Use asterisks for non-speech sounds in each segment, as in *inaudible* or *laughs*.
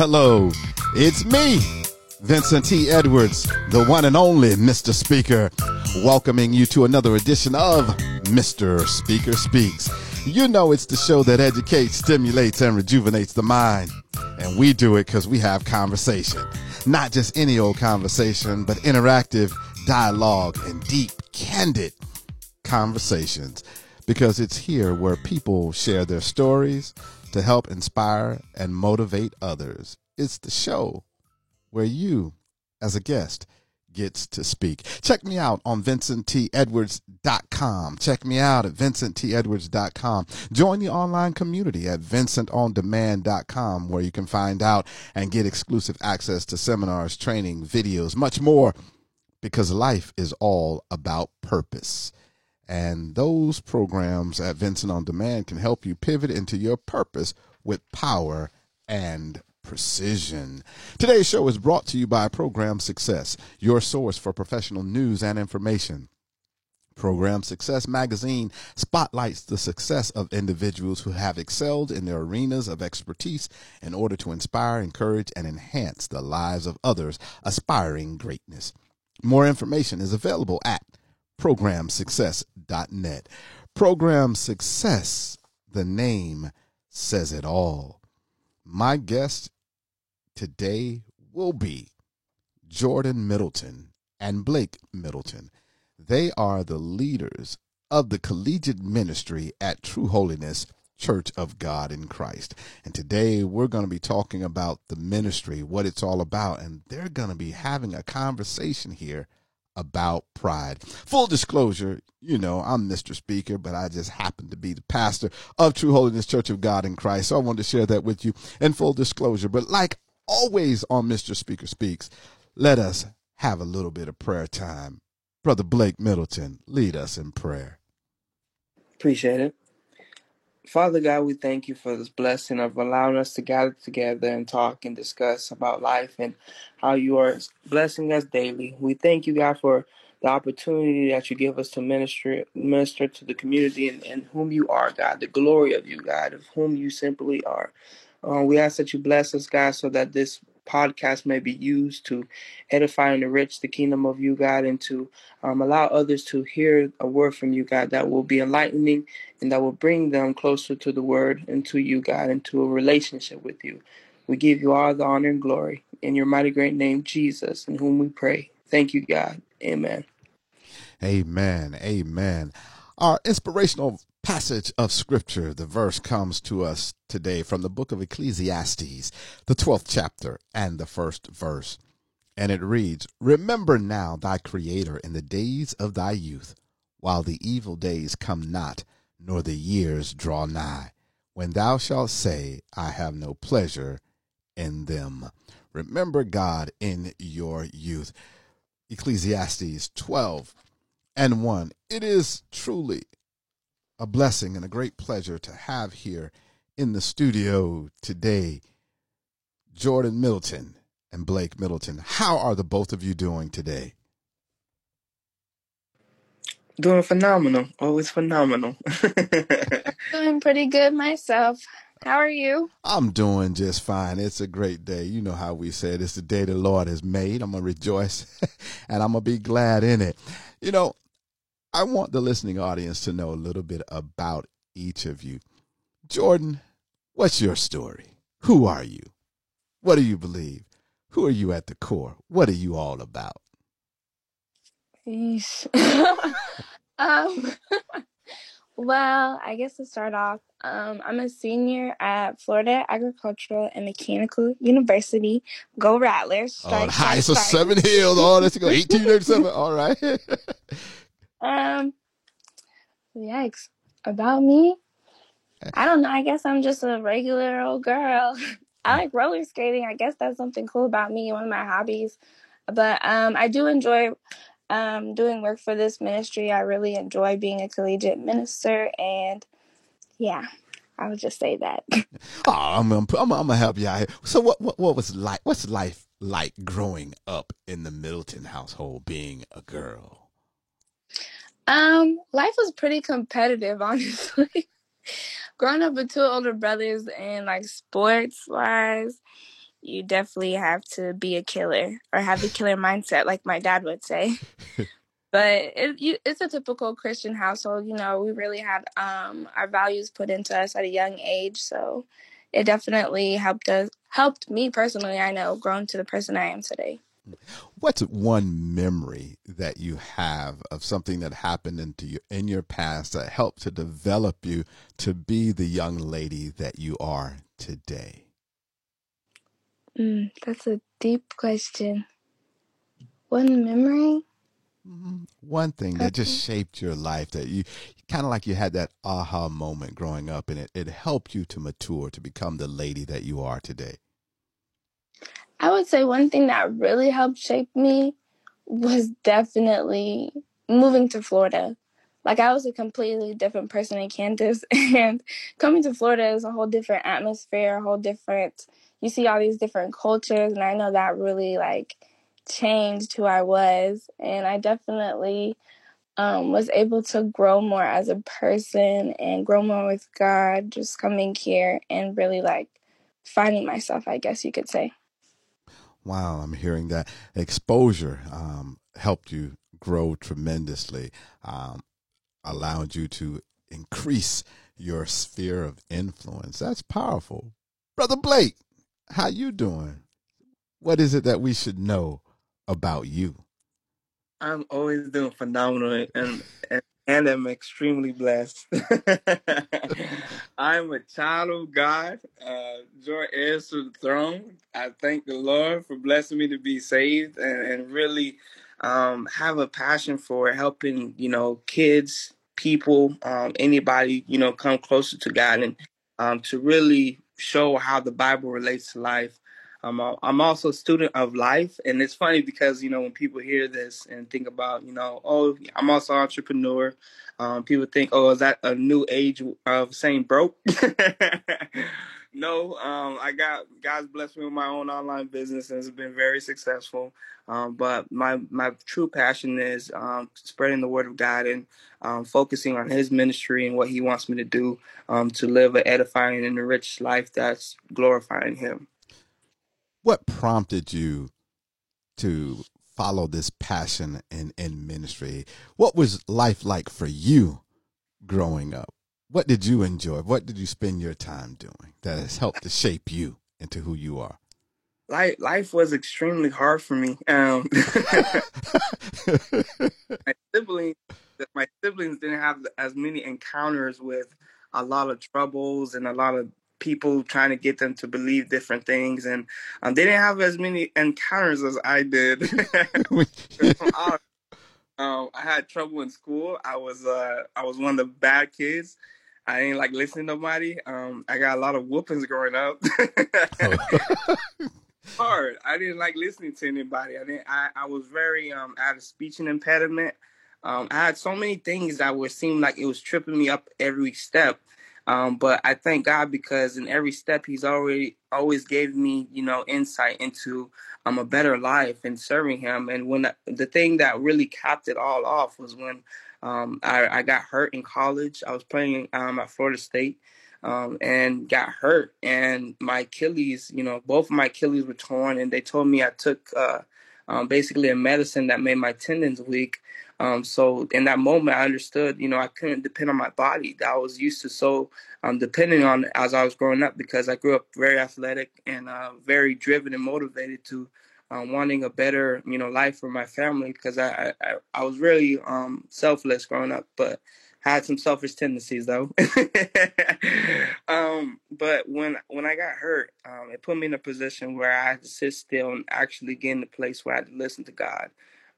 Hello, it's me, Vincent T. Edwards, the one and only Mr. Speaker, welcoming you to another edition of Mr. Speaker Speaks. You know it's the show that educates, stimulates, and rejuvenates the mind. And we do it because we have conversation. Not just any old conversation, but interactive dialogue and deep, candid conversations. Because it's here where people share their stories, to help inspire and motivate others. It's the show where you, as a guest, gets to speak. Check me out on vincenttedwards.com. Check me out at vincenttedwards.com. Join the online community at vincentondemand.com where you can find out and get exclusive access to seminars, training, videos, much more because life is all about purpose. And those programs at Vincent on Demand can help you pivot into your purpose with power and precision. Today's show is brought to you by Program Success, your source for professional news and information. Program Success magazine spotlights the success of individuals who have excelled in their arenas of expertise in order to inspire, encourage, and enhance the lives of others aspiring greatness. More information is available at programsuccess.net. Program Success, the name says it all. My guest today will be Jordan Middleton and Blake Middleton. They are the leaders of the collegiate ministry at True Holiness Church of God in Christ. And today we're going to be talking about the ministry, what it's all about, and they're going to be having a conversation here about pride. Full disclosure, you know, I'm Mr. Speaker, but I just happen to be the pastor of True Holiness Church of God in Christ. So I wanted to share that with you in full disclosure. But like always on Mr. Speaker Speaks, let us have a little bit of prayer time. Brother Blake Middleton, lead us in prayer. Appreciate it. Father God, we thank you for this blessing of allowing us to gather together and talk and discuss about life and how you are blessing us daily. We thank you, God, for the opportunity that you give us to minister minister to the community and, and whom you are, God, the glory of you, God, of whom you simply are. Uh, we ask that you bless us, God, so that this podcast may be used to edify and enrich the kingdom of you, God, and to um, allow others to hear a word from you, God, that will be enlightening and that will bring them closer to the word and to you, God, and to a relationship with you. We give you all the honor and glory in your mighty great name, Jesus, in whom we pray. Thank you, God. Amen. Amen. Amen. Our inspirational passage of scripture, the verse comes to us today from the book of Ecclesiastes, the 12th chapter and the first verse. And it reads, Remember now thy Creator in the days of thy youth, while the evil days come not, nor the years draw nigh, when thou shalt say, I have no pleasure in them. Remember God in your youth. Ecclesiastes 12 and 1. It is truly a blessing and a great pleasure to have here in the studio today Jordan Middleton and Blake Middleton. How are the both of you doing today? Doing phenomenal. Always phenomenal. *laughs* doing pretty good myself. How are you? I'm doing just fine. It's a great day. You know how we said it's the day the Lord has made. I'm going to rejoice *laughs* and I'm going to be glad in it. You know, I want the listening audience to know a little bit about each of you. Jordan, what's your story? Who are you? What do you believe? Who are you at the core? What are you all about? *laughs* um, *laughs* well, I guess to start off, um, I'm a senior at Florida Agricultural and Mechanical University. Go Rattlers! Strike, oh, high, so Seven Hills. Oh, let's go. *laughs* 1837. All right. Um, yikes. About me? I don't know. I guess I'm just a regular old girl. *laughs* I like roller skating. I guess that's something cool about me, one of my hobbies. But um, I do enjoy um, doing work for this ministry. I really enjoy being a collegiate minister, and yeah, I would just say that. *laughs* oh, I'm, I'm, I'm, I'm, gonna help you out here. So, what, what, what was like? What's life like growing up in the Middleton household, being a girl? Um, life was pretty competitive, *laughs* honestly. Growing up with two older brothers and like sports wise, you definitely have to be a killer or have the killer mindset, like my dad would say. *laughs* but it, you, it's a typical Christian household. You know, we really had um, our values put into us at a young age, so it definitely helped us. Helped me personally. I know, grown to the person I am today. What's one memory that you have of something that happened into you in your past that helped to develop you to be the young lady that you are today? Mm, that's a deep question. One memory? Mm-hmm. One thing that just shaped your life that you kind of like you had that aha moment growing up and it, it helped you to mature to become the lady that you are today. I would say one thing that really helped shape me was definitely moving to Florida. Like I was a completely different person in Kansas *laughs* and coming to Florida is a whole different atmosphere, a whole different you see all these different cultures and I know that really like changed who I was and I definitely um, was able to grow more as a person and grow more with God just coming here and really like finding myself, I guess you could say. Wow, I'm hearing that exposure um, helped you grow tremendously, um, allowed you to increase your sphere of influence. That's powerful, brother Blake. How you doing? What is it that we should know about you? I'm always doing phenomenal, and and, and I'm extremely blessed. *laughs* I'm a child of God. Uh, joy heirs to the throne. I thank the Lord for blessing me to be saved and, and really um, have a passion for helping, you know, kids, people, um, anybody, you know, come closer to God and um, to really show how the Bible relates to life. I'm I'm also a student of life, and it's funny because you know when people hear this and think about you know oh I'm also an entrepreneur, um, people think oh is that a new age of saying broke? *laughs* no, um, I got God's blessed me with my own online business and it's been very successful. Um, but my my true passion is um, spreading the word of God and um, focusing on His ministry and what He wants me to do um, to live an edifying and enriched life that's glorifying Him what prompted you to follow this passion in, in ministry? What was life like for you growing up? What did you enjoy? What did you spend your time doing that has helped to shape you into who you are? Life, life was extremely hard for me. Um, *laughs* my siblings, my siblings didn't have as many encounters with a lot of troubles and a lot of people trying to get them to believe different things, and um, they didn't have as many encounters as I did. *laughs* *laughs* um, I had trouble in school. I was uh, I was one of the bad kids. I didn't like listening to nobody. Um, I got a lot of whoopings growing up. oh. *laughs* Hard. I didn't like listening to anybody. I didn't. I, I was very um, I had a speech and impediment. Um, I had so many things that would seem like it was tripping me up every step. Um, but I thank God because in every step He's already always gave me, you know, insight into um, a better life and serving Him. And when the, the thing that really capped it all off was when um, I, I, got hurt in college. I was playing um, at Florida State. Um, and got hurt, and my Achilles, you know, both of my Achilles were torn, and they told me I took uh, um, basically a medicine that made my tendons weak. Um, so in that moment, I understood, you know, I couldn't depend on my body that I was used to so um, depending on as I was growing up because I grew up very athletic and uh, very driven and motivated to um, wanting a better, you know, life for my family because I, I, I was really um, selfless growing up, but had some selfish tendencies though. *laughs* um, but when when I got hurt, um, it put me in a position where I had to sit still and actually get in the place where I had to listen to God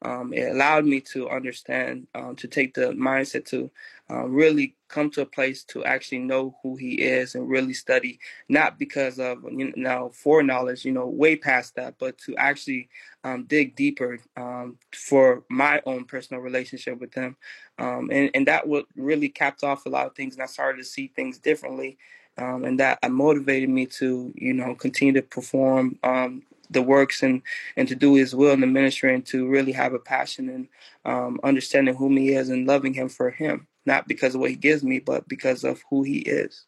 um, it allowed me to understand, um, to take the mindset to uh, really come to a place to actually know who he is and really study, not because of you know foreknowledge, you know, way past that, but to actually um, dig deeper um, for my own personal relationship with him, um, and and that would really capped off a lot of things, and I started to see things differently. Um, and that motivated me to, you know, continue to perform um, the works and and to do His will in the ministry and to really have a passion and um, understanding whom He is and loving Him for Him, not because of what He gives me, but because of who He is.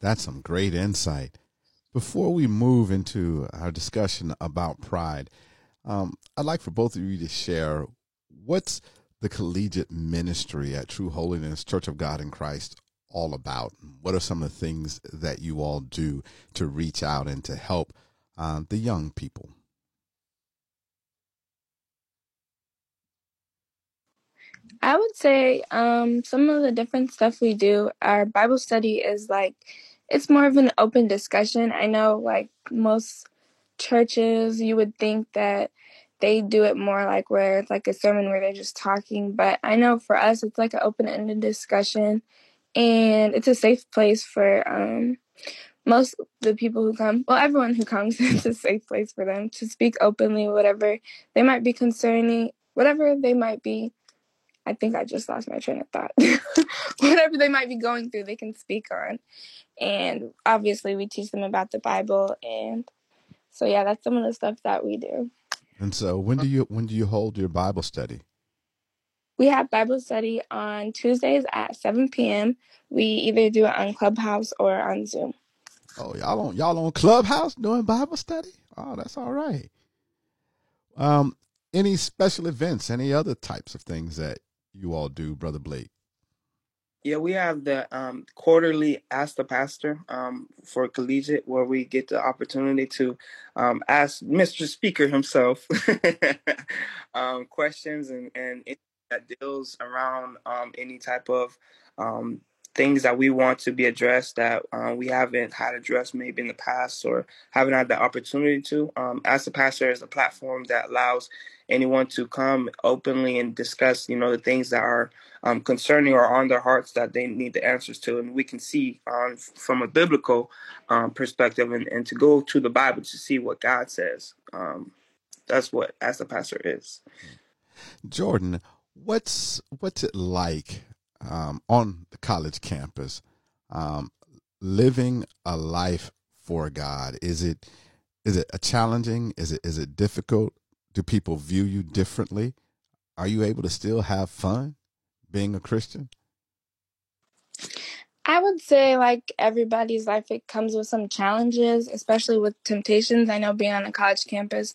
That's some great insight. Before we move into our discussion about pride, um, I'd like for both of you to share what's the collegiate ministry at True Holiness Church of God in Christ all about? What are some of the things that you all do to reach out and to help uh, the young people? I would say um, some of the different stuff we do, our Bible study is like, it's more of an open discussion. I know, like, most churches, you would think that they do it more like where it's like a sermon where they're just talking. But I know for us, it's like an open ended discussion and it's a safe place for um, most the people who come. Well, everyone who comes, *laughs* it's a safe place for them to speak openly, whatever they might be concerning, whatever they might be. I think I just lost my train of thought. *laughs* whatever they might be going through, they can speak on. And obviously, we teach them about the Bible and so yeah, that's some of the stuff that we do. And so, when do you when do you hold your Bible study? We have Bible study on Tuesdays at 7 p.m. We either do it on Clubhouse or on Zoom. Oh, y'all on y'all on Clubhouse doing Bible study? Oh, that's all right. Um, any special events, any other types of things that you all do, Brother Blake? Yeah, we have the um, quarterly Ask the Pastor um, for collegiate, where we get the opportunity to um, ask Mr. Speaker himself *laughs* um, questions and, and that deals around um, any type of um, things that we want to be addressed that uh, we haven't had addressed maybe in the past or haven't had the opportunity to. Ask the Pastor is a platform that allows anyone to come openly and discuss, you know, the things that are um, concerning or on their hearts that they need the answers to, and we can see um, from a biblical um, perspective, and, and, to go to the Bible to see what God says. Um, that's what ask the Pastor is. Jordan, what's what's it like um, on the college campus, um, living a life for God? Is it is it a challenging? Is it is it difficult? Do people view you differently? Are you able to still have fun being a Christian? I would say, like everybody's life, it comes with some challenges, especially with temptations. I know being on a college campus,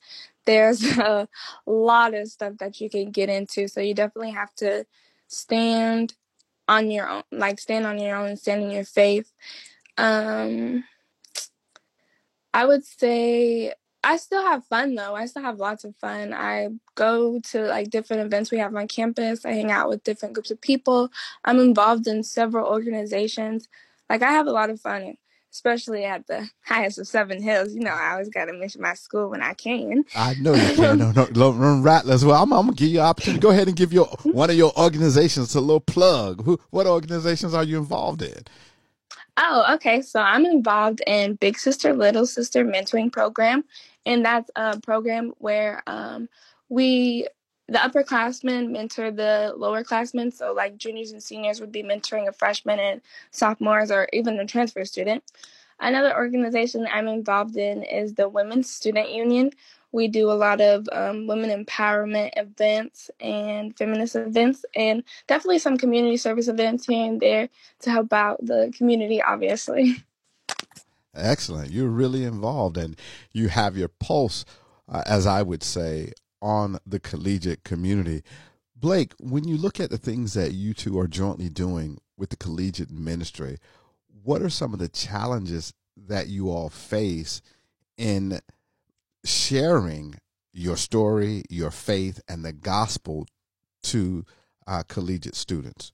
there's *laughs* a lot of stuff that you can get into. So you definitely have to stand on your own, like stand on your own, stand in your faith. Um, I would say I still have fun though. I still have lots of fun. I go to like different events we have on campus. I hang out with different groups of people. I'm involved in several organizations. Like I have a lot of fun, especially at the *laughs* highest of Seven Hills. You know, I always got to mention my school when I can. I know you can. *laughs* no, no, no, Rattlers. Well, I'm, I'm, gonna give you an opportunity. Go ahead and give your one of your organizations a little plug. Who, what organizations are you involved in? Oh, okay. So I'm involved in Big Sister Little Sister Mentoring Program, and that's a program where um, we the upperclassmen mentor the lowerclassmen. So like juniors and seniors would be mentoring a freshman and sophomores, or even a transfer student. Another organization I'm involved in is the Women's Student Union. We do a lot of um, women empowerment events and feminist events, and definitely some community service events here and there to help out the community, obviously. *laughs* Excellent. You're really involved and you have your pulse, uh, as I would say, on the collegiate community. Blake, when you look at the things that you two are jointly doing with the collegiate ministry, what are some of the challenges that you all face in sharing your story, your faith, and the gospel to uh, collegiate students?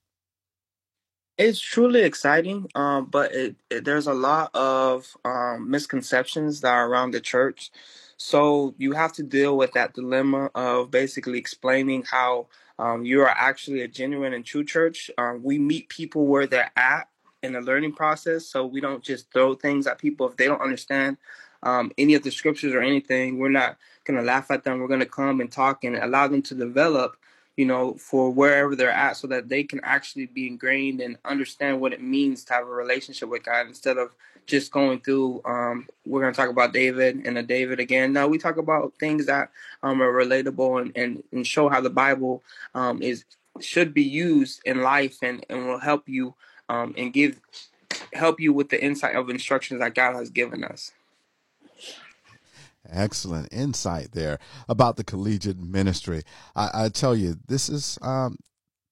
It's truly exciting, um, but it, it, there's a lot of um, misconceptions that are around the church. So you have to deal with that dilemma of basically explaining how um, you are actually a genuine and true church. Um, we meet people where they're at in the learning process, so we don't just throw things at people if they don't understand um, any of the scriptures or anything. We're not going to laugh at them. We're going to come and talk and allow them to develop, you know, for wherever they're at so that they can actually be ingrained and understand what it means to have a relationship with God instead of just going through, um, we're going to talk about David and a David again. No, we talk about things that um, are relatable and, and, and show how the Bible um, is should be used in life and, and will help you um, and give help you with the insight of instructions that God has given us. Excellent insight there about the collegiate ministry. I, I tell you, this is um,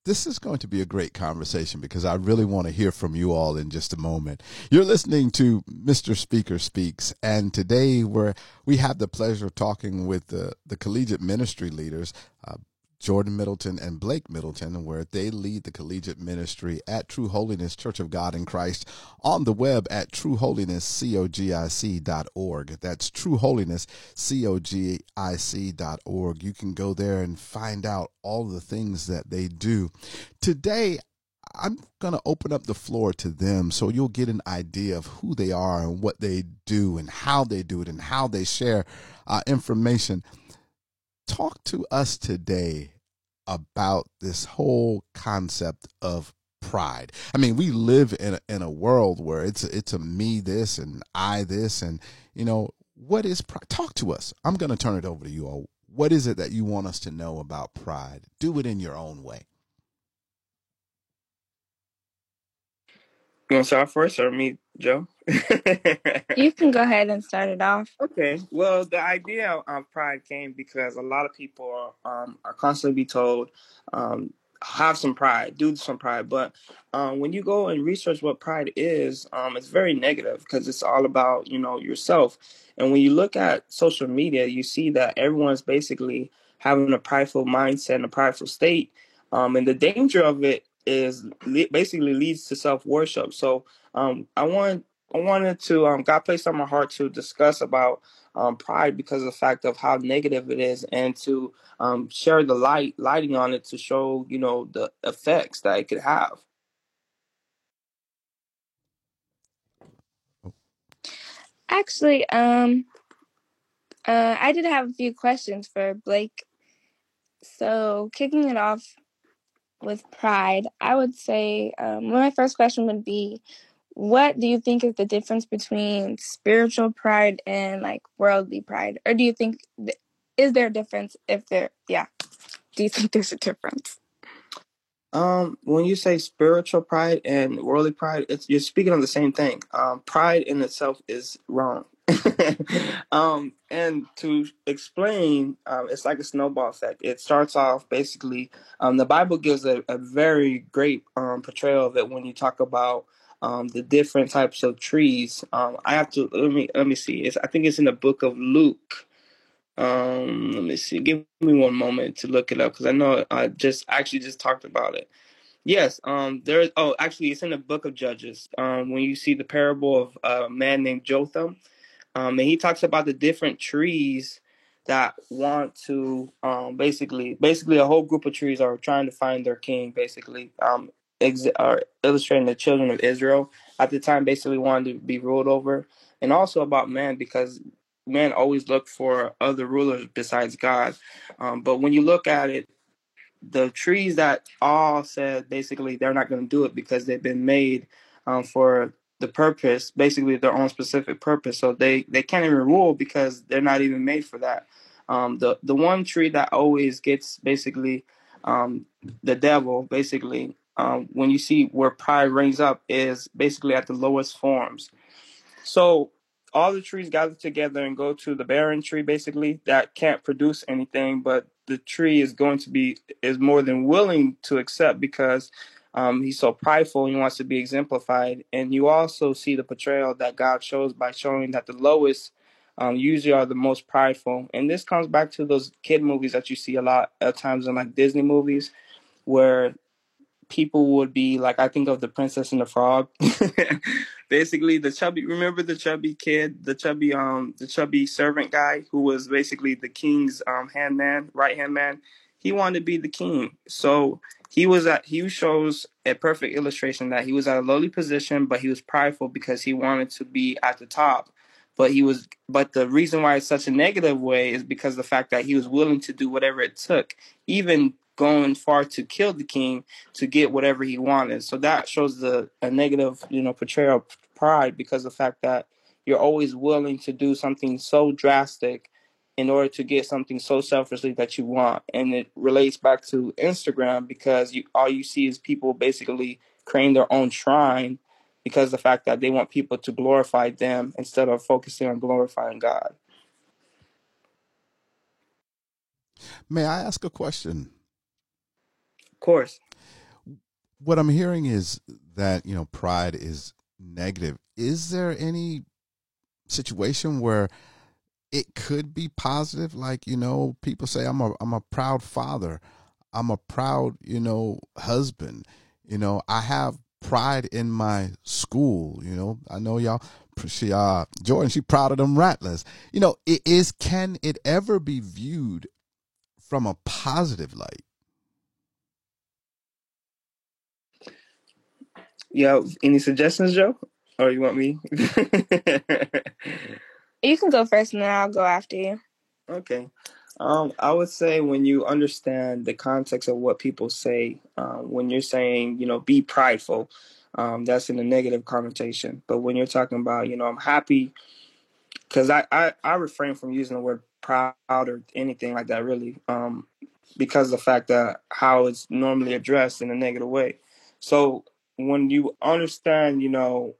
this is going to be a great conversation because I really want to hear from you all in just a moment. You're listening to Mr. Speaker Speaks, and today we're we have the pleasure of talking with the the collegiate ministry leaders, uh, Jordan Middleton and Blake Middleton, where they lead the collegiate ministry at True Holiness Church of God in Christ on the web at trueholinesscogic.org. That's trueholinesscogic.org. You can go there and find out all the things that they do. Today, I'm going to open up the floor to them so you'll get an idea of who they are and what they do and how they do it and how they share uh, information. Talk to us today about this whole concept of pride. I mean, we live in a, in a world where it's it's a me this and I this and you know, what is pride? Talk to us. I'm going to turn it over to you all. What is it that you want us to know about pride? Do it in your own way. You want to start first or me, Joe? *laughs* you can go ahead and start it off. Okay. Well, the idea of pride came because a lot of people um, are constantly be told, um, have some pride, do some pride. But um, when you go and research what pride is, um, it's very negative because it's all about you know yourself. And when you look at social media, you see that everyone's basically having a prideful mindset and a prideful state. Um, and the danger of it is basically leads to self worship. So um, I want I wanted to um, God placed on my heart to discuss about um, pride because of the fact of how negative it is, and to um, share the light lighting on it to show you know the effects that it could have. Actually, um, uh, I did have a few questions for Blake. So, kicking it off with pride, I would say um, my first question would be what do you think is the difference between spiritual pride and like worldly pride? Or do you think, th- is there a difference if there, yeah, do you *laughs* think there's a difference? Um, when you say spiritual pride and worldly pride, it's you're speaking of the same thing. Um, pride in itself is wrong. *laughs* um, and to explain, um, it's like a snowball effect. It starts off basically. Um, the Bible gives a, a very great um, portrayal of it when you talk about um, the different types of trees. Um, I have to let me let me see. It's, I think it's in the book of Luke. Let me see. Give me one moment to look it up because I know I just actually just talked about it. Yes, um, there. Oh, actually, it's in the book of Judges. Um, when you see the parable of a man named Jotham, um, and he talks about the different trees that want to, um, basically, basically, a whole group of trees are trying to find their king. Basically, um, ex- are illustrating the children of Israel at the time, basically wanted to be ruled over, and also about man because men always look for other rulers besides God. Um, but when you look at it, the trees that all said basically they're not going to do it because they've been made um, for the purpose, basically their own specific purpose. So they they can't even rule because they're not even made for that. Um, the the one tree that always gets basically um, the devil basically um, when you see where pride rings up is basically at the lowest forms. So all the trees gather together and go to the barren tree basically that can't produce anything but the tree is going to be is more than willing to accept because um, he's so prideful he wants to be exemplified and you also see the portrayal that god shows by showing that the lowest um, usually are the most prideful and this comes back to those kid movies that you see a lot of times in like disney movies where people would be like I think of the Princess and the Frog. *laughs* basically the chubby remember the chubby kid, the chubby um the chubby servant guy who was basically the king's um hand man, right hand man. He wanted to be the king. So he was at he shows a perfect illustration that he was at a lowly position, but he was prideful because he wanted to be at the top. But he was but the reason why it's such a negative way is because the fact that he was willing to do whatever it took, even going far to kill the king to get whatever he wanted. So that shows the a negative, you know, portrayal of pride because the fact that you're always willing to do something so drastic in order to get something so selfishly that you want. And it relates back to Instagram because you all you see is people basically creating their own shrine because the fact that they want people to glorify them instead of focusing on glorifying God. May I ask a question? Of course. What I'm hearing is that, you know, pride is negative. Is there any situation where it could be positive. Like you know people say i'm a i'm a proud father. I'm a proud you know husband. You know i have pride in my school you know. I know y'all she uh jordan she proud of them rattlers. You know it is can it ever be viewed from a positive light? Yeah any suggestions joe? Or you want me *laughs* You can go first and then I'll go after you. Okay. Um, I would say when you understand the context of what people say, um, when you're saying, you know, be prideful, um, that's in a negative connotation. But when you're talking about, you know, I'm happy, because I, I, I refrain from using the word proud or anything like that, really, um, because the fact that how it's normally addressed in a negative way. So when you understand, you know,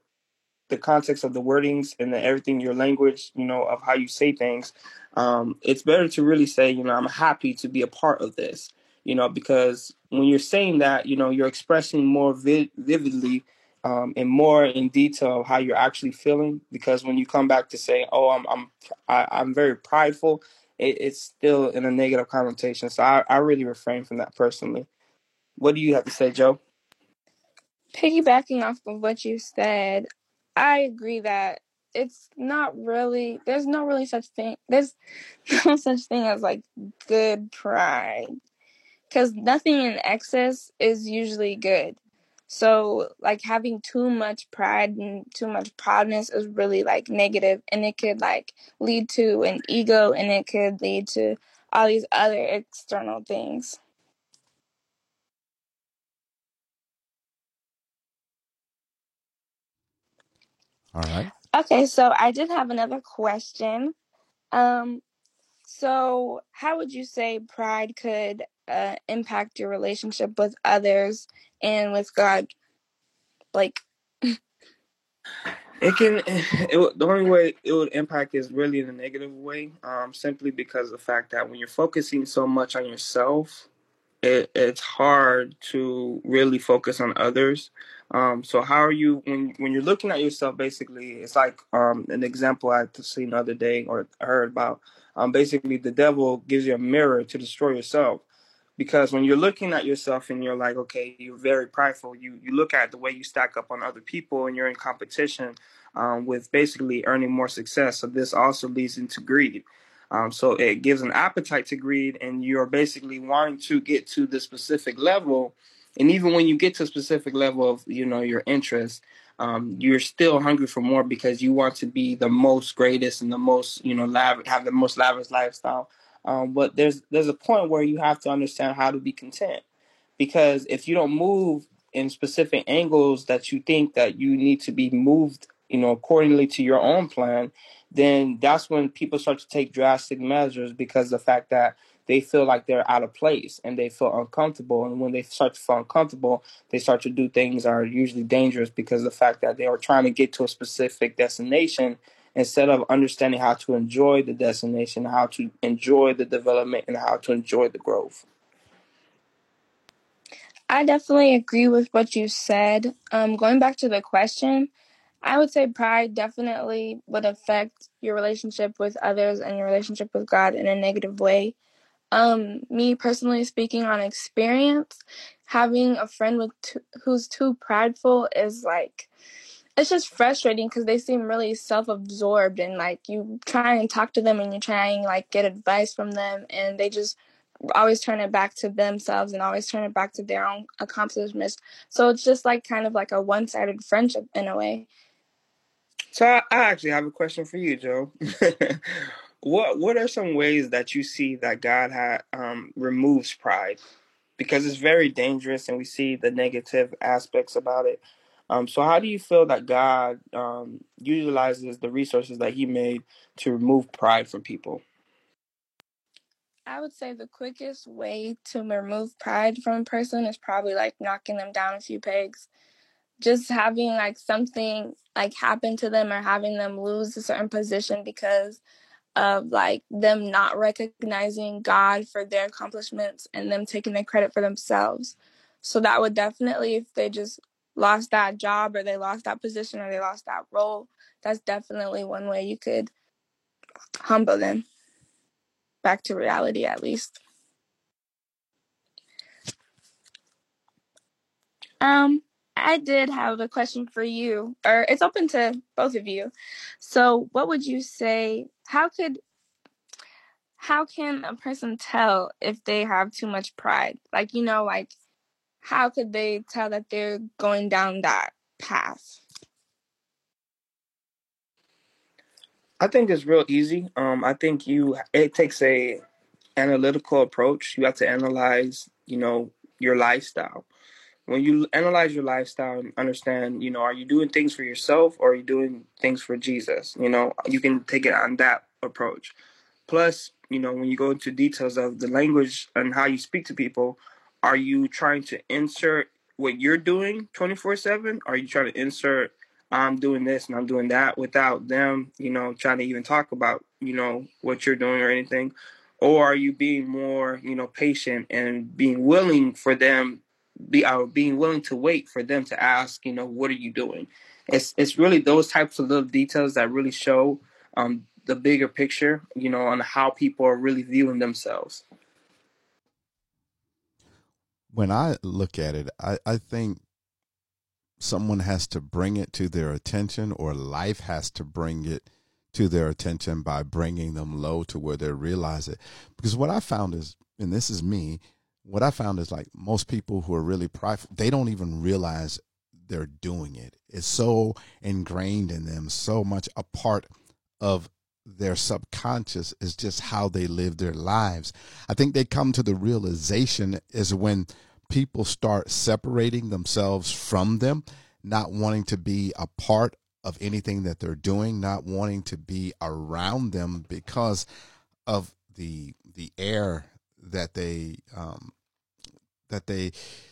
the context of the wordings and the, everything, your language, you know, of how you say things, um, it's better to really say, you know, I'm happy to be a part of this, you know, because when you're saying that, you know, you're expressing more vi- vividly um, and more in detail how you're actually feeling. Because when you come back to say, oh, I'm I'm I, am i am very prideful, it, it's still in a negative connotation. So I, I really refrain from that personally. What do you have to say, Joe? Piggybacking off of what you said, I agree that it's not really there's no really such thing there's *laughs* no such thing as like good pride. Because nothing in excess is usually good. So like having too much pride and too much proudness is really like negative and it could like lead to an ego and it could lead to all these other external things all right okay so i did have another question um so how would you say pride could uh, impact your relationship with others and with god like It can. *sighs* It, the only way it would impact is really in a negative way. Um, simply because of the fact that when you're focusing so much on yourself, it, it's hard to really focus on others. Um, so how are you when when you're looking at yourself? Basically, it's like um, an example I seen the other day or heard about. Um, basically, the devil gives you a mirror to destroy yourself because when you're looking at yourself and you're like okay you're very prideful you you look at the way you stack up on other people and you're in competition um, with basically earning more success so this also leads into greed um, so it gives an appetite to greed and you're basically wanting to get to the specific level and even when you get to a specific level of you know your interest um, you're still hungry for more because you want to be the most greatest and the most you know have the most lavish lifestyle. Um, but there's there's a point where you have to understand how to be content, because if you don't move in specific angles that you think that you need to be moved, you know, accordingly to your own plan, then that's when people start to take drastic measures because the fact that they feel like they're out of place and they feel uncomfortable. And when they start to feel uncomfortable, they start to do things that are usually dangerous because the fact that they are trying to get to a specific destination instead of understanding how to enjoy the destination, how to enjoy the development, and how to enjoy the growth. I definitely agree with what you said. Um, going back to the question, I would say pride definitely would affect your relationship with others and your relationship with God in a negative way. Um, me personally speaking on experience, having a friend with who's too prideful is like it's just frustrating because they seem really self-absorbed and like you try and talk to them and you try and like get advice from them and they just always turn it back to themselves and always turn it back to their own accomplishments. So it's just like kind of like a one-sided friendship in a way. So i, I actually have a question for you joe *laughs* what what are some ways that you see that god had um, removes pride? Because it's very dangerous and we see the negative aspects about it. Um, so how do you feel that god um, utilizes the resources that he made to remove pride from people? I would say the quickest way to remove pride from a person is probably like knocking them down a few pegs. just having like something like happen to them or having them lose a certain position because of like them not recognizing God for their accomplishments and them taking the credit for themselves. So that would definitely, if they just lost that job or they lost that position or they lost that role, that's definitely one way you could humble them back to reality at least. Um, I did have a question for you, or it's open to both of you. So, what would you say? How could how can a person tell if they have too much pride? Like, you know, like how could they tell that they're going down that path? I think it's real easy. Um, I think you it takes a analytical approach. You have to analyze, you know, your lifestyle. When you analyze your lifestyle and understand, you know, are you doing things for yourself or are you doing things for Jesus? You know, you can take it on that approach. Plus, you know, when you go into details of the language and how you speak to people, are you trying to insert what you're doing 24 7? Are you trying to insert, I'm doing this and I'm doing that without them, you know, trying to even talk about, you know, what you're doing or anything? Or are you being more, you know, patient and being willing for them, be uh, being willing to wait for them to ask, you know, what are you doing? It's it's really those types of little details that really show um, the bigger picture, you know, on how people are really viewing themselves. When I look at it, I, I think someone has to bring it to their attention or life has to bring it to their attention by bringing them low to where they realize it. Because what I found is, and this is me, what I found is like most people who are really prideful, they don't even realize they're doing it. It's so ingrained in them, so much a part of their subconscious is just how they live their lives. I think they come to the realization is when people start separating themselves from them, not wanting to be a part of anything that they're doing, not wanting to be around them because of the the air that they um, that they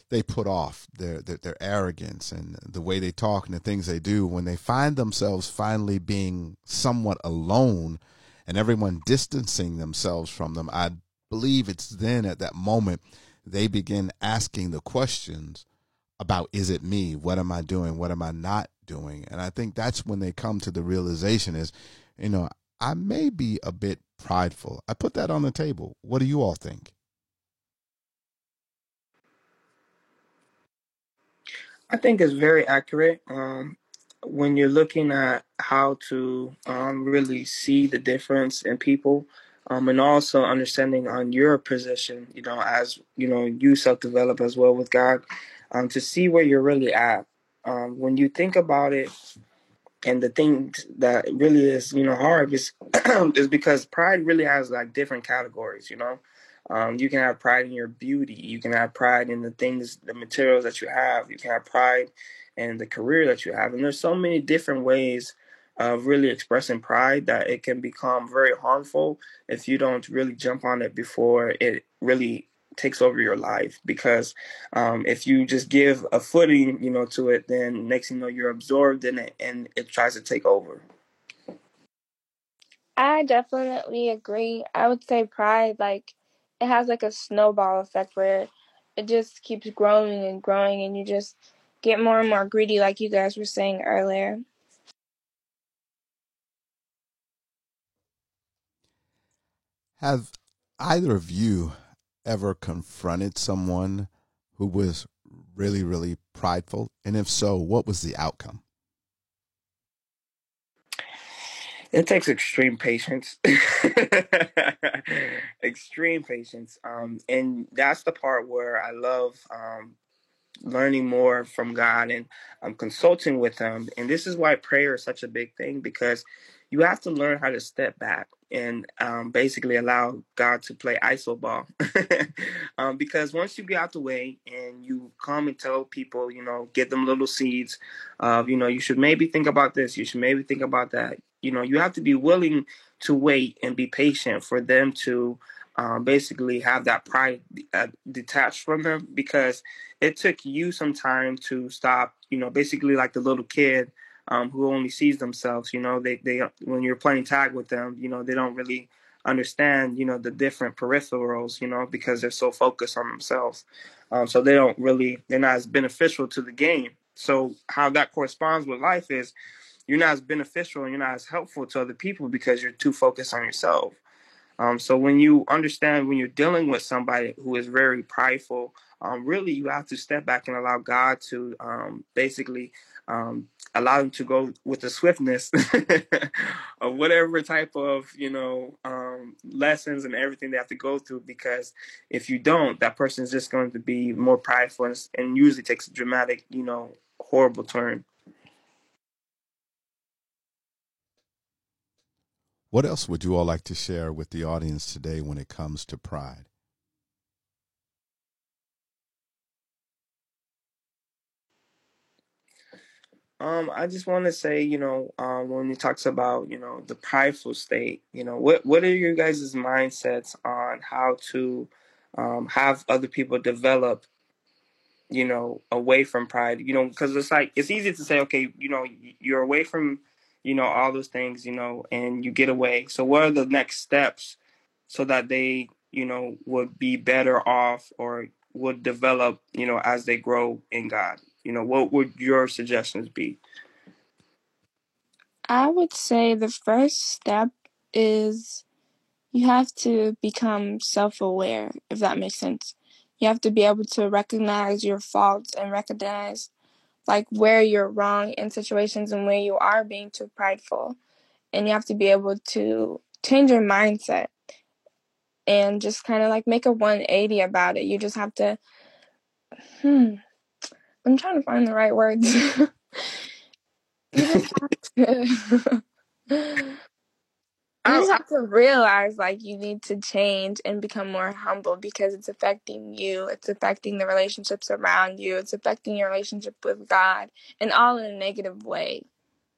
they put off their, their, their arrogance and the way they talk and the things they do when they find themselves finally being somewhat alone and everyone distancing themselves from them i believe it's then at that moment they begin asking the questions about is it me? What am i doing? What am i not doing? And i think that's when they come to the realization is you know i may be a bit prideful i put that on the table what do you all think I think it's very accurate. Um, when you're looking at how to um, really see the difference in people, um, and also understanding on your position, you know, as you know, you self develop as well with God, um, to see where you're really at. Um, when you think about it, and the thing that really is, you know, hard is *clears throat* is because pride really has like different categories, you know. Um, you can have pride in your beauty. You can have pride in the things, the materials that you have. You can have pride in the career that you have. And there's so many different ways of really expressing pride that it can become very harmful if you don't really jump on it before it really takes over your life because um, if you just give a footing you know to it then next thing you know you're absorbed in it and it tries to take over. I definitely agree. I would say pride like it has like a snowball effect where it just keeps growing and growing and you just get more and more greedy like you guys were saying earlier. Have either of you ever confronted someone who was really really prideful and if so what was the outcome It takes extreme patience. *laughs* extreme patience. Um, and that's the part where I love um, learning more from God and I'm consulting with Him. And this is why prayer is such a big thing because you have to learn how to step back and um, basically allow God to play iso ball. *laughs* um, because once you get out the way and you come and tell people, you know, get them little seeds of, you know, you should maybe think about this, you should maybe think about that. You know, you have to be willing to wait and be patient for them to um, basically have that pride uh, detached from them because it took you some time to stop, you know, basically like the little kid um, who only sees themselves, you know, they, they, when you're playing tag with them, you know, they don't really understand, you know, the different peripherals, you know, because they're so focused on themselves. Um, so they don't really, they're not as beneficial to the game. So how that corresponds with life is you're not as beneficial and you're not as helpful to other people because you're too focused on yourself. Um, so when you understand when you're dealing with somebody who is very prideful, um, really you have to step back and allow God to um, basically um, allow them to go with the swiftness *laughs* of whatever type of you know um, lessons and everything they have to go through. Because if you don't, that person is just going to be more prideful and, and usually takes a dramatic, you know, horrible turn. What else would you all like to share with the audience today when it comes to pride? Um, I just want to say, you know, um, when he talks about, you know, the prideful state, you know, what what are your guys' mindsets on how to um, have other people develop, you know, away from pride? You know, because it's like it's easy to say, okay, you know, you're away from you know, all those things, you know, and you get away. So what are the next steps so that they, you know, would be better off or would develop, you know, as they grow in God? You know, what would your suggestions be? I would say the first step is you have to become self aware, if that makes sense. You have to be able to recognize your faults and recognize like where you're wrong in situations and where you are being too prideful. And you have to be able to change your mindset and just kind of like make a 180 about it. You just have to, hmm, I'm trying to find the right words. *laughs* you just have to. *laughs* You oh, just have to realize like you need to change and become more humble because it's affecting you. It's affecting the relationships around you. It's affecting your relationship with God and all in a negative way.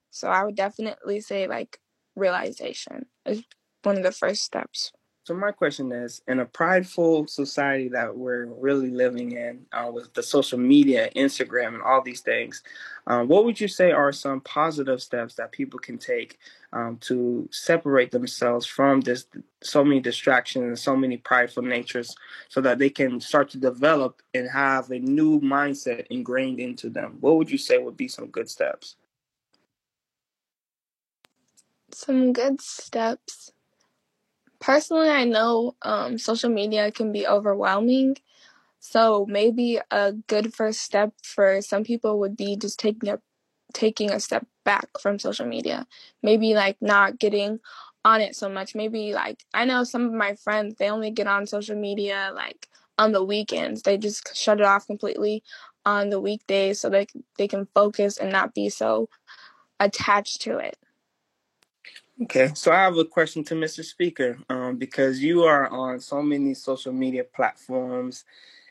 So I would definitely say like realization is one of the first steps. So my question is, in a prideful society that we're really living in, uh, with the social media, Instagram, and all these things, um, what would you say are some positive steps that people can take um, to separate themselves from this so many distractions and so many prideful natures, so that they can start to develop and have a new mindset ingrained into them? What would you say would be some good steps? Some good steps personally, I know um, social media can be overwhelming. So maybe a good first step for some people would be just taking a taking a step back from social media. Maybe like not getting on it so much. Maybe like I know some of my friends they only get on social media like on the weekends. They just shut it off completely on the weekdays so they they can focus and not be so attached to it. Okay, so I have a question to Mr. Speaker, um, because you are on so many social media platforms,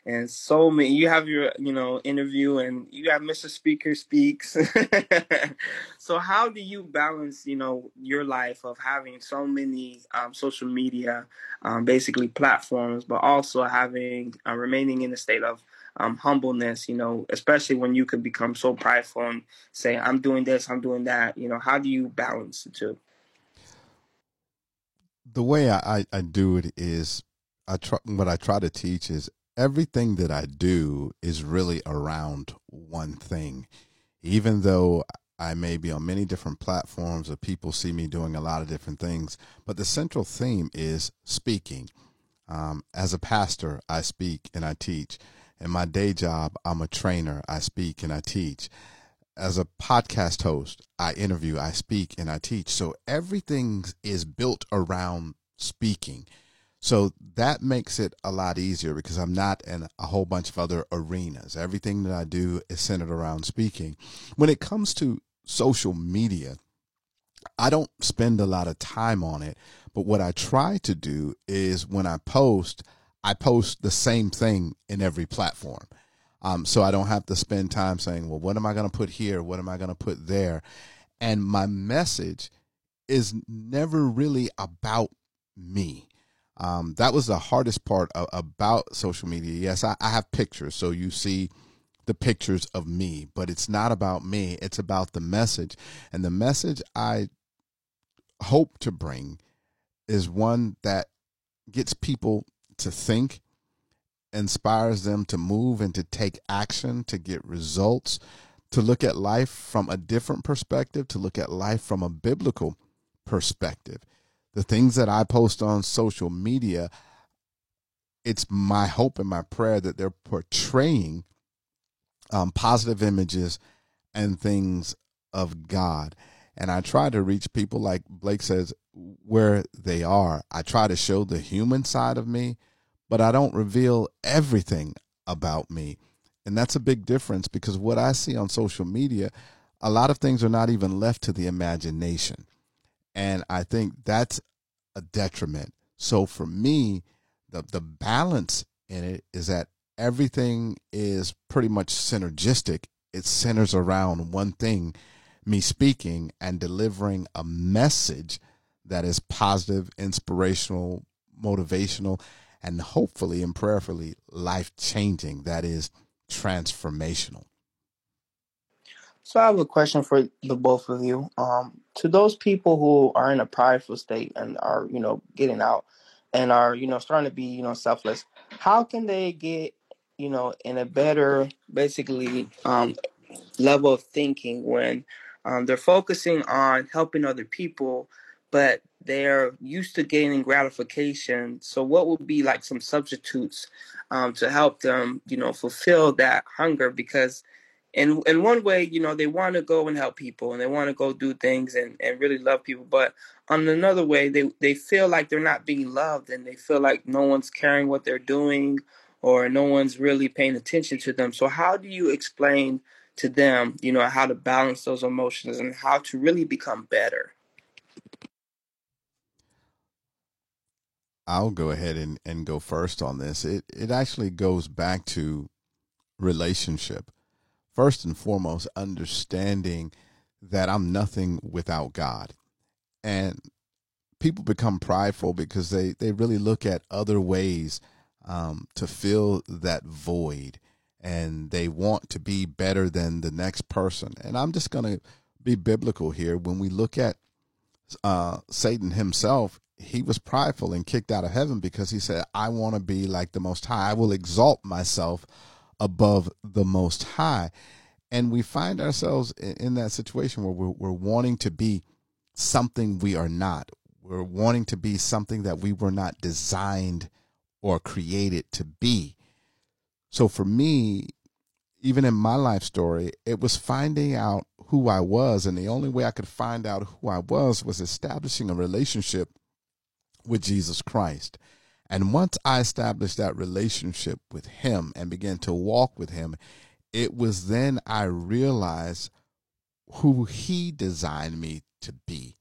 and so many. You have your, you know, interview, and you have Mr. Speaker speaks. *laughs* so how do you balance, you know, your life of having so many um, social media, um, basically platforms, but also having uh, remaining in a state of um, humbleness, you know, especially when you could become so prideful and say, I'm doing this, I'm doing that, you know, how do you balance the two? The way I, I, do it is I try what I try to teach is everything that I do is really around one thing. Even though I may be on many different platforms or people see me doing a lot of different things, but the central theme is speaking. Um, as a pastor, I speak and I teach. In my day job, I'm a trainer. I speak and I teach as a podcast host, I interview, I speak, and I teach. So everything is built around speaking. So that makes it a lot easier because I'm not in a whole bunch of other arenas. Everything that I do is centered around speaking. When it comes to social media, I don't spend a lot of time on it, but what I try to do is when I post, I post the same thing in every platform. Um, so I don't have to spend time saying, well, what am I going to put here? What am I going to put there? And my message is never really about me. Um, that was the hardest part of, about social media. Yes, I, I have pictures, so you see the pictures of me, but it's not about me. It's about the message. And the message I hope to bring is one that gets people to think, inspires them to move and to take action, to get results, to look at life from a different perspective, to look at life from a biblical perspective. The things that I post on social media, it's my hope and my prayer that they're portraying um, positive images and things of God. And I try to reach people, like Blake says, where they are. I try to show the human side of me, but I don't reveal everything about me. And that's a big difference because what I see on social media, a lot of things are not even left to the imagination. And I think that's a detriment. So for me, the, the balance in it is that everything is pretty much synergistic. It centers around one thing me speaking and delivering a message that is positive, inspirational, motivational, and hopefully and prayerfully life changing. That is transformational. So I have a question for the both of you. Um, to those people who are in a prideful state and are, you know, getting out and are, you know, starting to be, you know, selfless, how can they get, you know, in a better, basically, um, level of thinking when um, they're focusing on helping other people, but they're used to gaining gratification. So, what would be like some substitutes um, to help them, you know, fulfill that hunger? Because in in one way, you know, they want to go and help people and they want to go do things and, and really love people. But on another way, they, they feel like they're not being loved and they feel like no one's caring what they're doing or no one's really paying attention to them. So how do you explain to them, you know, how to balance those emotions and how to really become better? I'll go ahead and, and go first on this. It it actually goes back to relationship first and foremost, understanding that I'm nothing without God. And people become prideful because they, they really look at other ways um, to fill that void and they want to be better than the next person. And I'm just going to be biblical here. When we look at uh, Satan himself, he was prideful and kicked out of heaven because he said, I want to be like the Most High. I will exalt myself above the Most High. And we find ourselves in that situation where we're, we're wanting to be something we are not. We're wanting to be something that we were not designed or created to be. So for me, even in my life story, it was finding out who I was. And the only way I could find out who I was was establishing a relationship with Jesus Christ. And once I established that relationship with Him and began to walk with Him, it was then I realized who He designed me to be.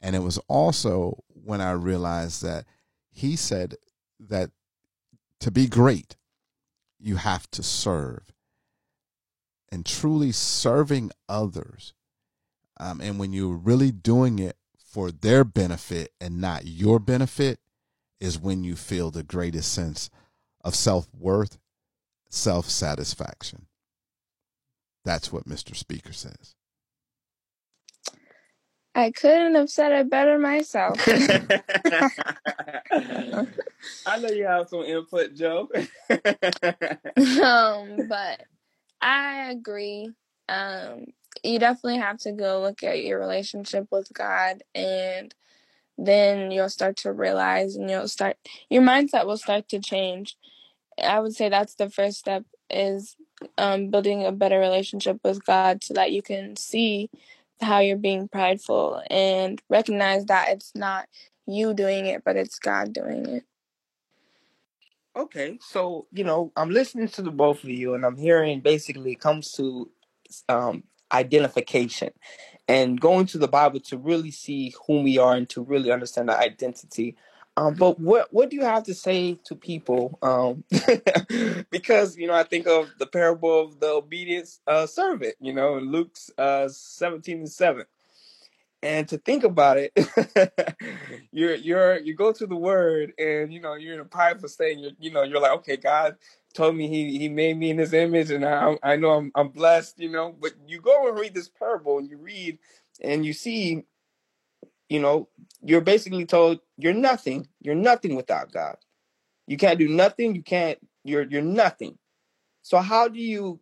And it was also when I realized that He said that to be great, you have to serve. And truly serving others. Um, and when you're really doing it for their benefit and not your benefit, is when you feel the greatest sense of self worth, self satisfaction. That's what Mr. Speaker says. I couldn't have said it better myself. *laughs* I know you have some input, Joe. *laughs* um, but I agree. Um, you definitely have to go look at your relationship with God and then you'll start to realize and you'll start your mindset will start to change. I would say that's the first step is um, building a better relationship with God so that you can see how you're being prideful and recognize that it's not you doing it, but it's God doing it. Okay, so you know, I'm listening to the both of you, and I'm hearing basically it comes to um, identification and going to the Bible to really see who we are and to really understand our identity. Um, but what what do you have to say to people? Um, *laughs* because you know, I think of the parable of the obedient uh, servant. You know, in Luke's uh, seventeen and seven, And to think about it, mm-hmm. *laughs* you're you're you go to the word and you know you're in a prideful state and you're you know you're like, okay, God told me he he made me in his image and I I know I'm I'm blessed, you know, but you go and read this parable and you read and you see, you know, you're basically told you're nothing. You're nothing without God. You can't do nothing, you can't you're you're nothing. So how do you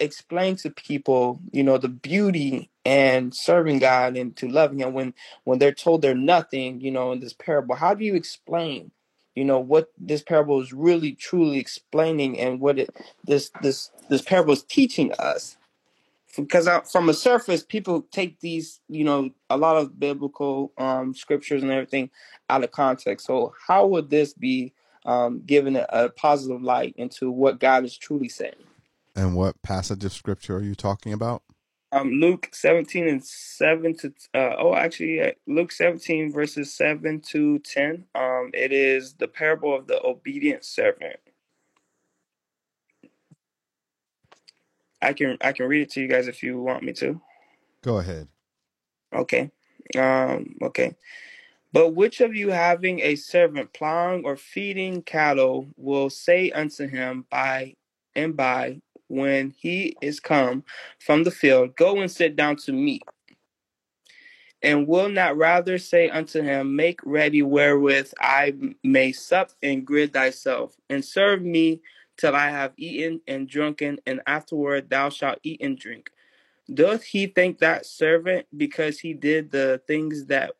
explain to people, you know, the beauty and serving God and to loving Him when when they're told they're nothing, you know, in this parable? How do you explain, you know, what this parable is really truly explaining and what it this this this parable is teaching us? Because from a surface, people take these, you know, a lot of biblical um, scriptures and everything out of context. So, how would this be um, given a, a positive light into what God is truly saying? And what passage of scripture are you talking about? Um, Luke 17 and 7 to, uh, oh, actually, uh, Luke 17, verses 7 to 10. Um, it is the parable of the obedient servant. I can I can read it to you guys if you want me to. Go ahead. Okay. Um, okay. But which of you having a servant plowing or feeding cattle will say unto him by and by when he is come from the field, Go and sit down to meat. And will not rather say unto him, Make ready wherewith I may sup and gird thyself, and serve me till I have eaten and drunken, and afterward thou shalt eat and drink. Doth he thank that servant because he did the things that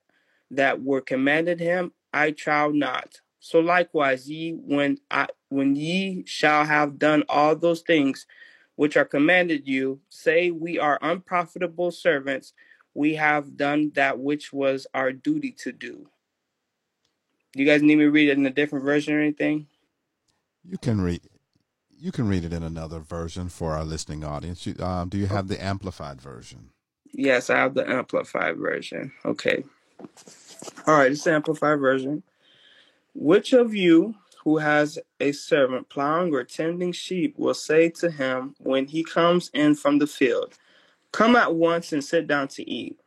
that were commanded him? I trow not. So likewise, ye when I when ye shall have done all those things which are commanded you, say we are unprofitable servants, we have done that which was our duty to do. You guys need me to read it in a different version or anything? You can read you can read it in another version for our listening audience. Um, do you have the amplified version? Yes, I have the amplified version. Okay. All right, it's amplified version. Which of you who has a servant plowing or tending sheep will say to him when he comes in from the field, Come at once and sit down to eat?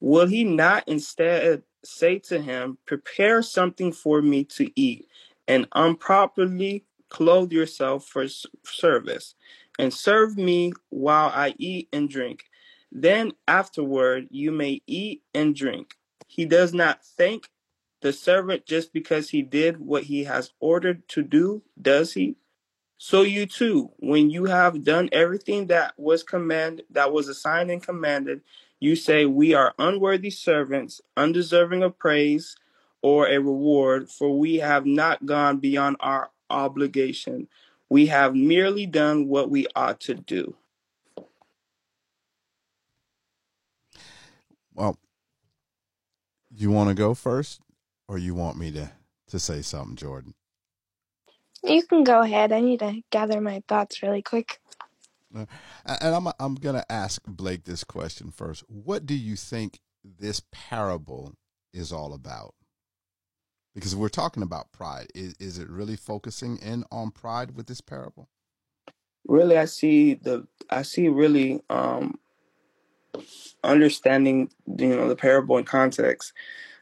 Will he not instead say to him, Prepare something for me to eat, and improperly clothe yourself for service, and serve me while I eat and drink? Then afterward you may eat and drink. He does not thank the servant just because he did what he has ordered to do, does he? So you too, when you have done everything that was command that was assigned and commanded, you say we are unworthy servants, undeserving of praise or a reward, for we have not gone beyond our obligation. We have merely done what we ought to do. Well, you want to go first? Or you want me to to say something, Jordan? You can go ahead. I need to gather my thoughts really quick. Uh, and I'm I'm gonna ask Blake this question first. What do you think this parable is all about? Because we're talking about pride. Is is it really focusing in on pride with this parable? Really, I see the I see really um, understanding you know the parable in context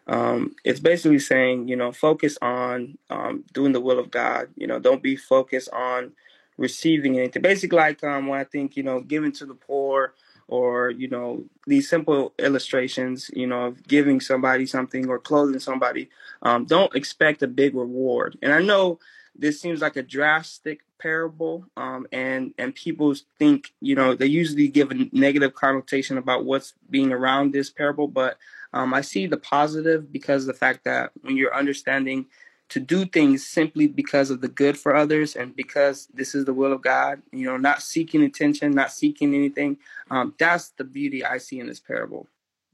um, it's basically saying, you know, focus on um, doing the will of God. You know, don't be focused on receiving anything. Basically, like um, when I think, you know, giving to the poor or, you know, these simple illustrations, you know, of giving somebody something or clothing somebody. Um, don't expect a big reward. And I know this seems like a drastic parable um, and and people think you know they usually give a negative connotation about what's being around this parable but um, I see the positive because the fact that when you're understanding to do things simply because of the good for others and because this is the will of God, you know, not seeking attention, not seeking anything. Um, that's the beauty I see in this parable.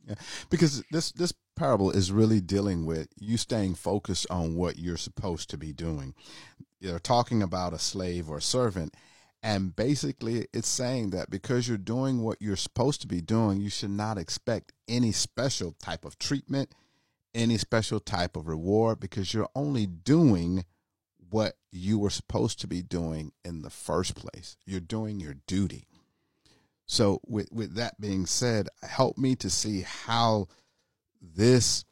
Yeah, because this this parable is really dealing with you staying focused on what you're supposed to be doing. You're talking about a slave or servant, and basically, it's saying that because you're doing what you're supposed to be doing, you should not expect any special type of treatment, any special type of reward, because you're only doing what you were supposed to be doing in the first place. You're doing your duty. So, with, with that being said, help me to see how this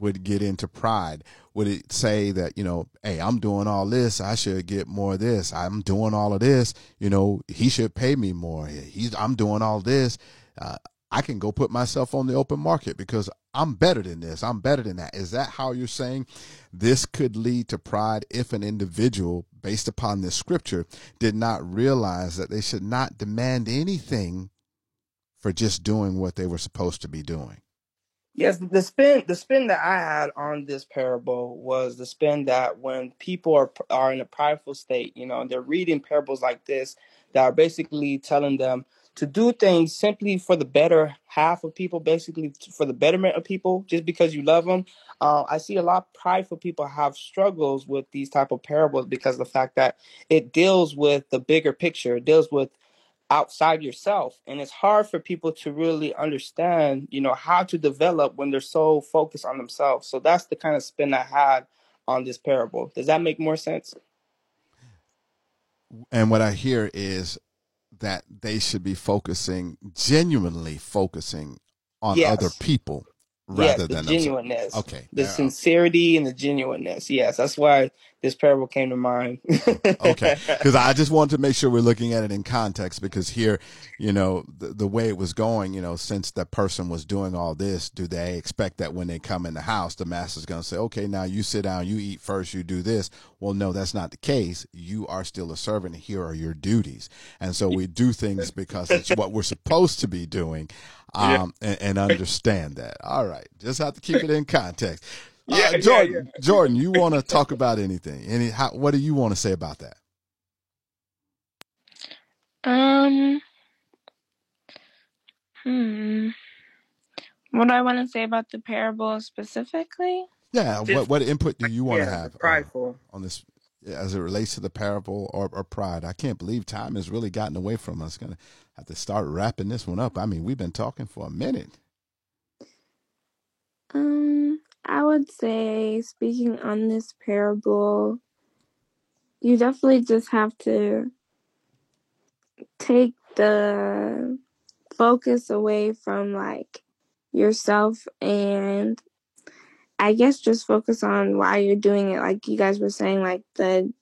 would get into pride? Would it say that, you know, hey, I'm doing all this, I should get more of this. I'm doing all of this, you know, he should pay me more. He's I'm doing all this. Uh, I can go put myself on the open market because I'm better than this. I'm better than that. Is that how you're saying this could lead to pride if an individual, based upon this scripture, did not realize that they should not demand anything for just doing what they were supposed to be doing? Yes, the spin the spin that I had on this parable was the spin that when people are are in a prideful state, you know, they're reading parables like this that are basically telling them to do things simply for the better half of people, basically for the betterment of people, just because you love them. Uh, I see a lot of prideful people have struggles with these type of parables because of the fact that it deals with the bigger picture, it deals with outside yourself and it's hard for people to really understand you know how to develop when they're so focused on themselves. So that's the kind of spin i had on this parable. Does that make more sense? And what i hear is that they should be focusing genuinely focusing on yes. other people rather yes, the than genuineness. Okay. The sincerity and the genuineness. Yes, that's why this parable came to mind. okay. *laughs* Because I just wanted to make sure we're looking at it in context because here, you know, the, the way it was going, you know, since that person was doing all this, do they expect that when they come in the house, the master's going to say, okay, now you sit down, you eat first, you do this. Well, no, that's not the case. You are still a servant. Here are your duties. And so we do things because it's what we're supposed to be doing um, yeah. and, and, understand that. All right, just have to keep it in context. *laughs* Uh, yeah, Jordan, yeah, yeah. Jordan, you want to *laughs* talk about anything? Any? How, what do you want to say about that? Um. Hmm. What do I want to say about the parable specifically? Yeah. What what input do you want to have prideful. Uh, on this as it relates to the parable or, or pride? I can't believe time has really gotten away from us. Gonna have to start wrapping this one up. I mean, we've been talking for a minute. Um, I would say, speaking on this parable, you definitely just have to take the focus away from like yourself and I guess just focus on why you're doing it. Like you guys were saying, like the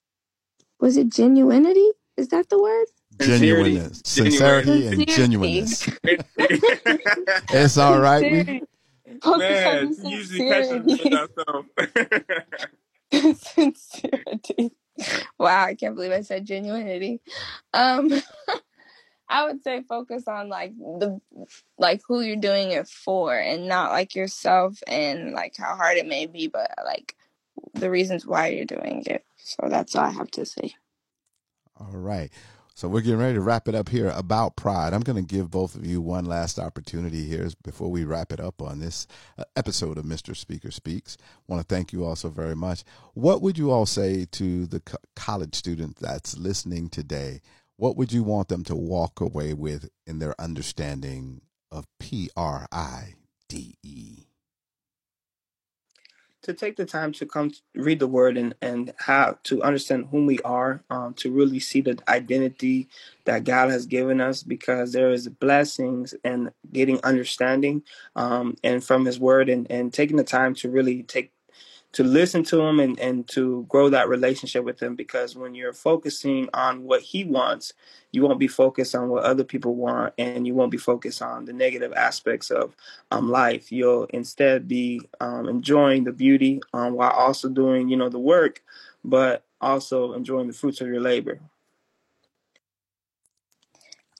was it genuinity? Is that the word? Genuineness, sincerity, and genuineness. *laughs* it's all right. We, Man, usually catch *laughs* sincerity. Wow, I can't believe I said genuinity. Um, *laughs* I would say focus on like the like who you're doing it for, and not like yourself and like how hard it may be, but like the reasons why you're doing it. So that's all I have to say. All right. So we're getting ready to wrap it up here about pride. I'm going to give both of you one last opportunity here before we wrap it up on this uh, episode of Mr. Speaker Speaks. I want to thank you all so very much. What would you all say to the co- college student that's listening today? What would you want them to walk away with in their understanding of P R I D E? To take the time to come read the word and and have to understand whom we are um, to really see the identity that god has given us because there is blessings and getting understanding um, and from his word and and taking the time to really take to listen to him and, and to grow that relationship with him because when you're focusing on what he wants you won't be focused on what other people want and you won't be focused on the negative aspects of um, life. You'll instead be um, enjoying the beauty um, while also doing you know the work but also enjoying the fruits of your labor.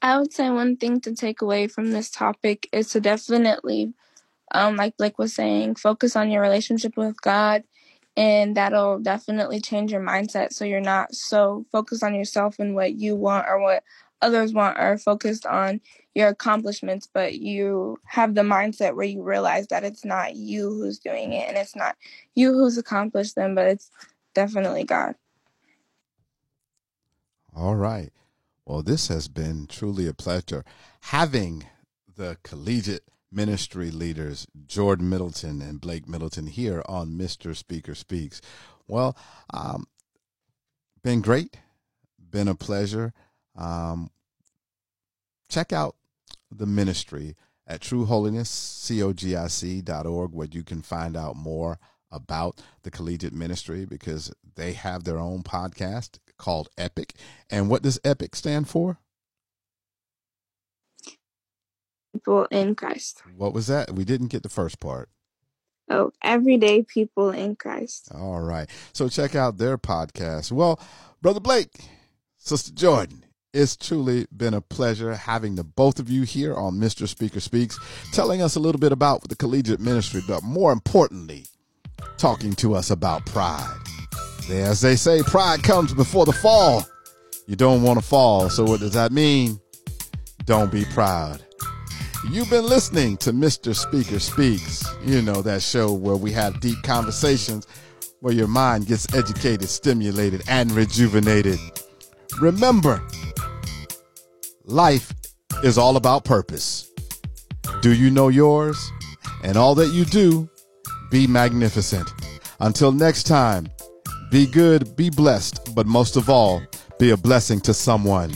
I would say one thing to take away from this topic is to definitely um, like Blake was saying, focus on your relationship with God, and that'll definitely change your mindset. So you're not so focused on yourself and what you want or what others want, or focused on your accomplishments, but you have the mindset where you realize that it's not you who's doing it and it's not you who's accomplished them, but it's definitely God. All right. Well, this has been truly a pleasure having the collegiate ministry leaders, Jordan Middleton and Blake Middleton, here on Mr. Speaker Speaks. Well, um, been great, been a pleasure. Um, check out the ministry at trueholinesscogic.org where you can find out more about the collegiate ministry because they have their own podcast called Epic. And what does Epic stand for? People in Christ. What was that? We didn't get the first part. Oh, everyday people in Christ. All right. So check out their podcast. Well, Brother Blake, Sister Jordan, it's truly been a pleasure having the both of you here on Mr. Speaker Speaks, telling us a little bit about the collegiate ministry, but more importantly, talking to us about pride. As they say, pride comes before the fall. You don't want to fall. So, what does that mean? Don't be proud. You've been listening to Mr. Speaker Speaks. You know, that show where we have deep conversations where your mind gets educated, stimulated, and rejuvenated. Remember, life is all about purpose. Do you know yours? And all that you do, be magnificent. Until next time, be good, be blessed, but most of all, be a blessing to someone.